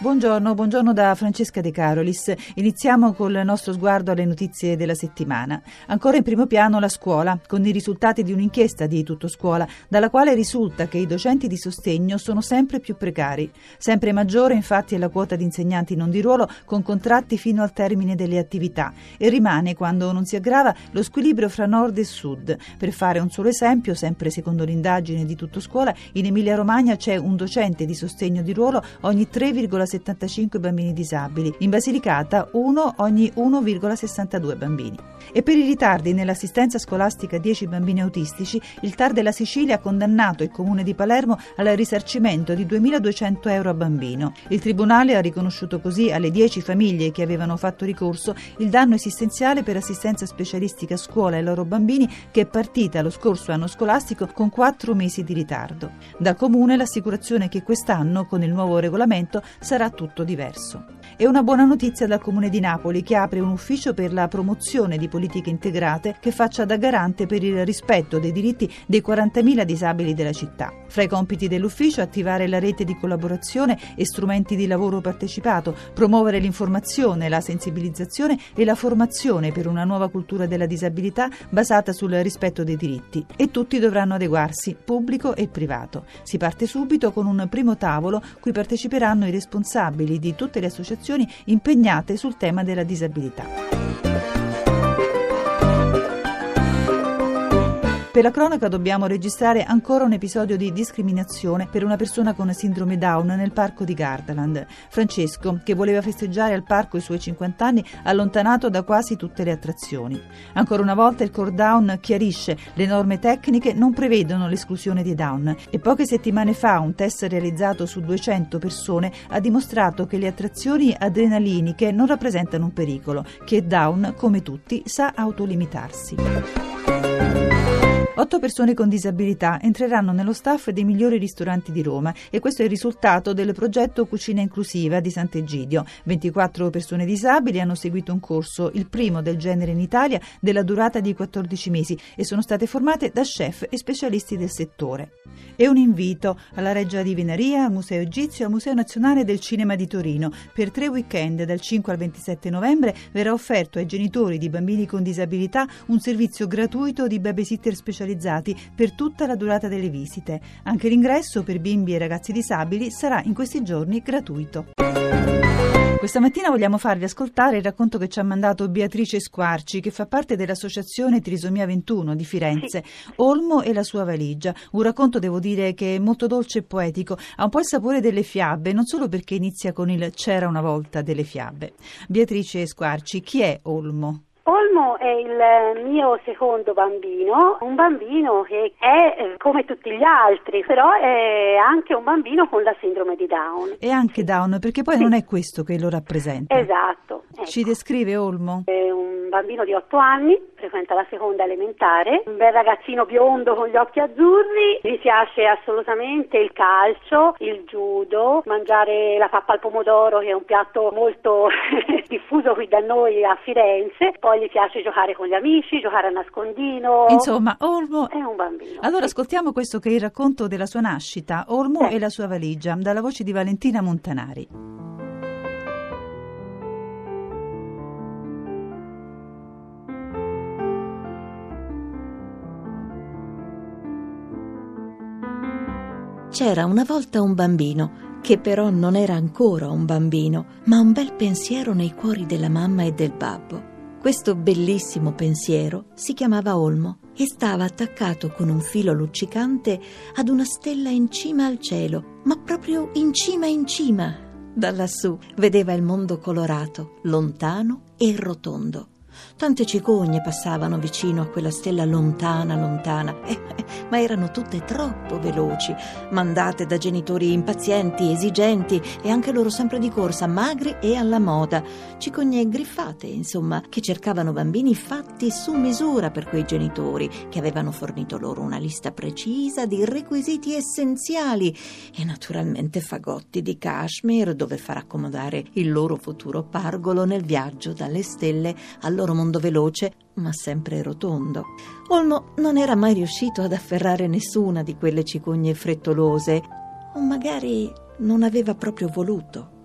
Buongiorno, buongiorno da Francesca De Carolis. Iniziamo col nostro sguardo alle notizie della settimana. Ancora in primo piano la scuola, con i risultati di un'inchiesta di Tutto Scuola, dalla quale risulta che i docenti di sostegno sono sempre più precari. Sempre maggiore infatti è la quota di insegnanti non di ruolo con contratti fino al termine delle attività e rimane, quando non si aggrava, lo squilibrio fra nord e sud. Per fare un solo esempio, sempre secondo l'indagine di Tutto Scuola, in Emilia-Romagna c'è un docente di sostegno di ruolo ogni 3,7 1,75 bambini disabili, in Basilicata uno ogni 1,62 bambini. E per i ritardi nell'assistenza scolastica a 10 bambini autistici, il TAR della Sicilia ha condannato il comune di Palermo al risarcimento di 2.200 euro a bambino. Il tribunale ha riconosciuto così alle 10 famiglie che avevano fatto ricorso il danno esistenziale per assistenza specialistica a scuola ai loro bambini che è partita lo scorso anno scolastico con 4 mesi di ritardo. Dal comune l'assicurazione che quest'anno, con il nuovo regolamento, sarà tutto diverso. E una buona notizia dal Comune di Napoli che apre un ufficio per la promozione di politiche integrate che faccia da garante per il rispetto dei diritti dei 40.000 disabili della città. Fra i compiti dell'ufficio attivare la rete di collaborazione e strumenti di lavoro partecipato, promuovere l'informazione, la sensibilizzazione e la formazione per una nuova cultura della disabilità basata sul rispetto dei diritti. E tutti dovranno adeguarsi, pubblico e privato. Si parte subito con un primo tavolo cui parteciperanno i responsabili di tutte le associazioni impegnate sul tema della disabilità. Per la cronaca dobbiamo registrare ancora un episodio di discriminazione per una persona con sindrome Down nel parco di Gardaland. Francesco, che voleva festeggiare al parco i suoi 50 anni, allontanato da quasi tutte le attrazioni. Ancora una volta il Core Down chiarisce le norme tecniche non prevedono l'esclusione di Down e poche settimane fa un test realizzato su 200 persone ha dimostrato che le attrazioni adrenaliniche non rappresentano un pericolo, che Down, come tutti, sa autolimitarsi. Otto persone con disabilità entreranno nello staff dei migliori ristoranti di Roma e questo è il risultato del progetto Cucina Inclusiva di Sant'Egidio. 24 persone disabili hanno seguito un corso, il primo del genere in Italia, della durata di 14 mesi e sono state formate da chef e specialisti del settore. E un invito alla Reggia di Venaria, al Museo Egizio e al Museo Nazionale del Cinema di Torino. Per tre weekend, dal 5 al 27 novembre, verrà offerto ai genitori di bambini con disabilità un servizio gratuito di babysitter specializzati specializzati per tutta la durata delle visite. Anche l'ingresso per bimbi e ragazzi disabili sarà in questi giorni gratuito. Questa mattina vogliamo farvi ascoltare il racconto che ci ha mandato Beatrice Squarci, che fa parte dell'associazione Trisomia 21 di Firenze. Olmo e la sua valigia. Un racconto, devo dire, che è molto dolce e poetico, ha un po' il sapore delle fiabe, non solo perché inizia con il C'era una volta delle fiabe. Beatrice Squarci, chi è Olmo? Olmo è il mio secondo bambino, un bambino che è eh, come tutti gli altri, però è anche un bambino con la sindrome di Down. E anche Down, perché poi sì. non è questo che lo rappresenta. Esatto. Ci descrive Olmo? È un bambino di 8 anni, frequenta la seconda elementare, un bel ragazzino biondo con gli occhi azzurri, gli piace assolutamente il calcio, il judo, mangiare la pappa al pomodoro che è un piatto molto diffuso qui da noi a Firenze, poi gli piace giocare con gli amici, giocare a nascondino. Insomma, Olmo è un bambino. Allora ascoltiamo questo che è il racconto della sua nascita, Olmo eh. e la sua valigia, dalla voce di Valentina Montanari. C'era una volta un bambino che però non era ancora un bambino, ma un bel pensiero nei cuori della mamma e del babbo. Questo bellissimo pensiero si chiamava Olmo e stava attaccato con un filo luccicante ad una stella in cima al cielo, ma proprio in cima in cima. Da lassù vedeva il mondo colorato, lontano e rotondo. Tante cicogne passavano vicino a quella stella lontana, lontana, eh, ma erano tutte troppo veloci, mandate da genitori impazienti, esigenti e anche loro sempre di corsa, magri e alla moda. Cicogne griffate, insomma, che cercavano bambini fatti su misura per quei genitori, che avevano fornito loro una lista precisa di requisiti essenziali e naturalmente fagotti di cashmere dove far accomodare il loro futuro pargolo nel viaggio dalle stelle allo loro mondo veloce, ma sempre rotondo. Olmo non era mai riuscito ad afferrare nessuna di quelle cicogne frettolose, o magari non aveva proprio voluto.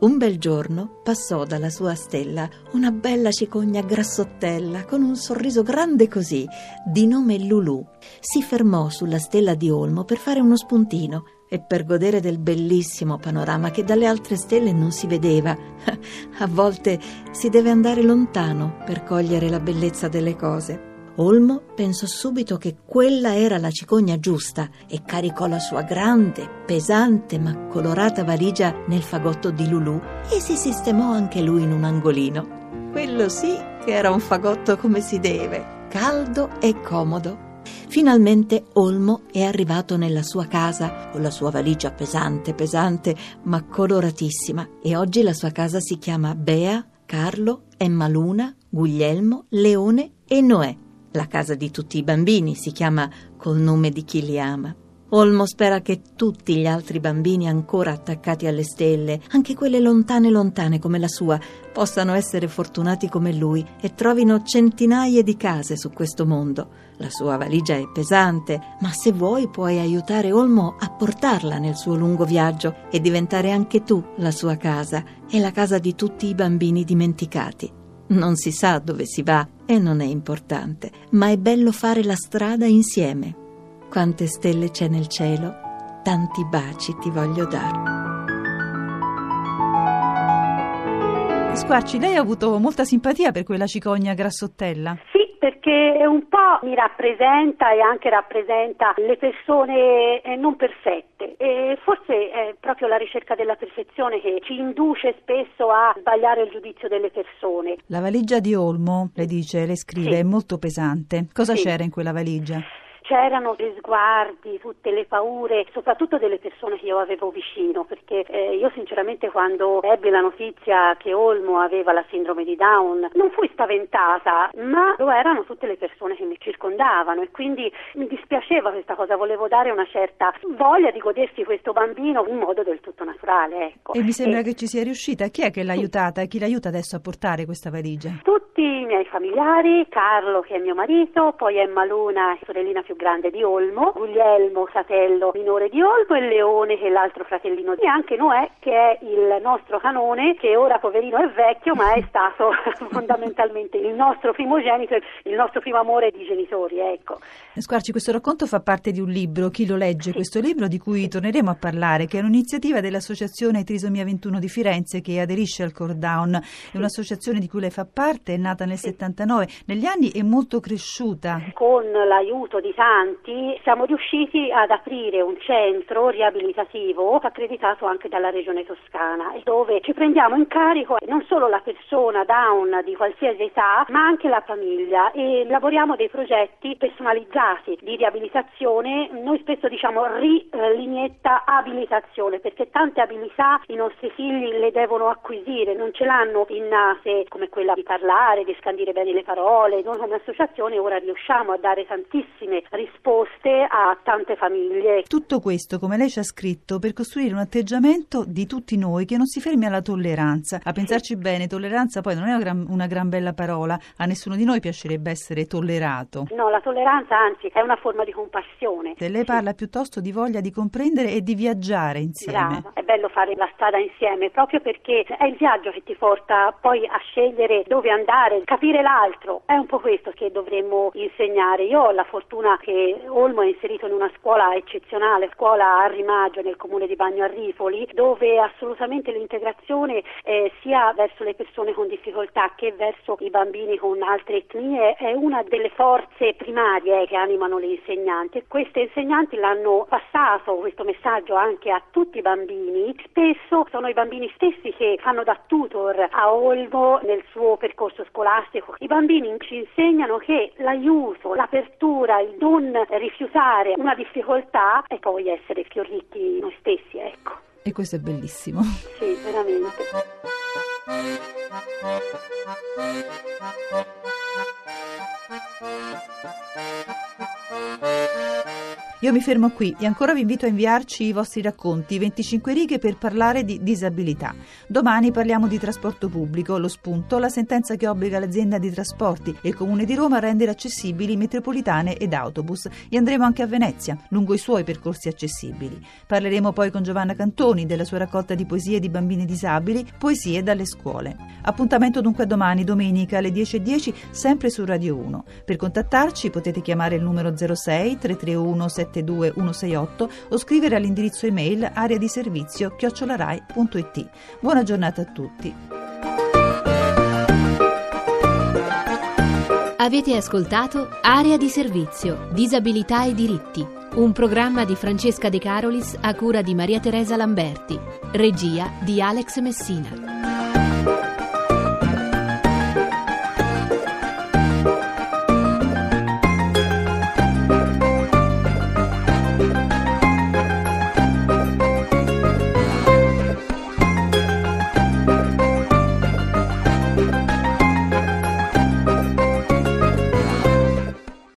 Un bel giorno passò dalla sua stella una bella cicogna grassottella con un sorriso grande così, di nome Lulù. Si fermò sulla stella di Olmo per fare uno spuntino e per godere del bellissimo panorama che dalle altre stelle non si vedeva. A volte si deve andare lontano per cogliere la bellezza delle cose. Olmo pensò subito che quella era la cicogna giusta e caricò la sua grande, pesante ma colorata valigia nel fagotto di Lulù e si sistemò anche lui in un angolino. Quello sì che era un fagotto come si deve, caldo e comodo. Finalmente Olmo è arrivato nella sua casa con la sua valigia pesante, pesante, ma coloratissima e oggi la sua casa si chiama Bea, Carlo, Emma Luna, Guglielmo, Leone e Noè. La casa di tutti i bambini si chiama col nome di chi li ama. Olmo spera che tutti gli altri bambini ancora attaccati alle stelle, anche quelle lontane lontane come la sua, possano essere fortunati come lui e trovino centinaia di case su questo mondo. La sua valigia è pesante, ma se vuoi puoi aiutare Olmo a portarla nel suo lungo viaggio e diventare anche tu la sua casa e la casa di tutti i bambini dimenticati. Non si sa dove si va e non è importante, ma è bello fare la strada insieme. Quante stelle c'è nel cielo, tanti baci ti voglio dare. Squarci, lei ha avuto molta simpatia per quella cicogna grassottella? Sì, perché un po' mi rappresenta e anche rappresenta le persone eh, non perfette e forse è proprio la ricerca della perfezione che ci induce spesso a sbagliare il giudizio delle persone. La valigia di Olmo, le dice, le scrive, Sì. è molto pesante. Cosa Sì. c'era in quella valigia? C'erano gli sguardi, tutte le paure, soprattutto delle persone che io avevo vicino, perché eh, io sinceramente quando ebbi la notizia che Olmo aveva la sindrome di Down non fui spaventata, ma lo erano tutte le persone che mi circondavano e quindi mi dispiaceva questa cosa, volevo dare una certa voglia di godersi questo bambino in modo del tutto naturale. Ecco. E mi sembra E che ci sia riuscita. Chi è che l'ha aiutata? Chi l'aiuta adesso a portare questa valigia? Tutti i miei familiari, Carlo che è mio marito, poi Emma Luna, sorellina più grande di Olmo, Guglielmo, fratello minore di Olmo e Leone che è l'altro fratellino e anche Noè che è il nostro canone che ora poverino è vecchio ma è stato fondamentalmente il nostro primogenito, il nostro primo amore di genitori, ecco. Squarci, questo racconto fa parte di un libro. Chi lo legge? Questo libro di cui torneremo a parlare, che è un'iniziativa dell'Associazione Trisomia 21 di Firenze che aderisce al Core Down. È un'associazione di cui lei fa parte, è nata nel 79. Negli anni è molto cresciuta. Con l'aiuto di tanti siamo riusciti ad aprire un centro riabilitativo accreditato anche dalla Regione Toscana dove ci prendiamo in carico non solo la persona down di qualsiasi età ma anche la famiglia e lavoriamo dei progetti personalizzati di riabilitazione, noi spesso diciamo rilinietta abilitazione perché tante abilità i nostri figli le devono acquisire, non ce l'hanno innate come quella di parlare, di scandire bene le parole, noi come associazione ora riusciamo a dare tantissime risposte a tante famiglie. Tutto questo, come lei ci ha scritto, per costruire un atteggiamento di tutti noi che non si fermi alla tolleranza. A pensarci bene, tolleranza poi non è una gran, una gran bella parola, a nessuno di noi piacerebbe essere tollerato. No, la tolleranza anzi è una forma di compassione. Se lei parla piuttosto di voglia di comprendere e di viaggiare insieme. Brava, è bello fare la strada insieme proprio perché è il viaggio che ti porta poi a scegliere dove andare, capire l'altro. È un po' questo che dovremmo insegnare. Io ho la fortuna che Olmo è inserito in una scuola eccezionale, scuola a Rimaggio nel comune di Bagno a Rifoli, dove assolutamente l'integrazione eh, sia verso le persone con difficoltà che verso i bambini con altre etnie è una delle forze primarie che animano le insegnanti queste insegnanti l'hanno passato questo messaggio anche a tutti i bambini. Spesso sono i bambini stessi che fanno da tutor a Olmo nel suo percorso scolastico. I bambini ci insegnano che l'aiuto, l'apertura, il non rifiutare una difficoltà e poi essere più ricchi noi stessi, ecco. E questo è bellissimo. Sì, veramente. Io mi fermo qui e ancora vi invito a inviarci i vostri racconti, 25 righe per parlare di disabilità. Domani parliamo di trasporto pubblico, lo spunto, la sentenza che obbliga l'azienda di trasporti e il Comune di Roma a rendere accessibili metropolitane ed autobus e andremo anche a Venezia, lungo i suoi percorsi accessibili. Parleremo poi con Giovanna Cantoni della sua raccolta di poesie di bambini disabili, Poesie dalle scuole. Appuntamento dunque a domani, domenica alle 10.10, 10, sempre su Radio 1. Per contattarci potete chiamare il numero 06 331 72168 o scrivere all'indirizzo email area di servizio chiocciolarai.it. Buona giornata a tutti. Avete ascoltato Area di servizio, disabilità e diritti, un programma di Francesca De Carolis a cura di Maria Teresa Lamberti, regia di Alex Messina.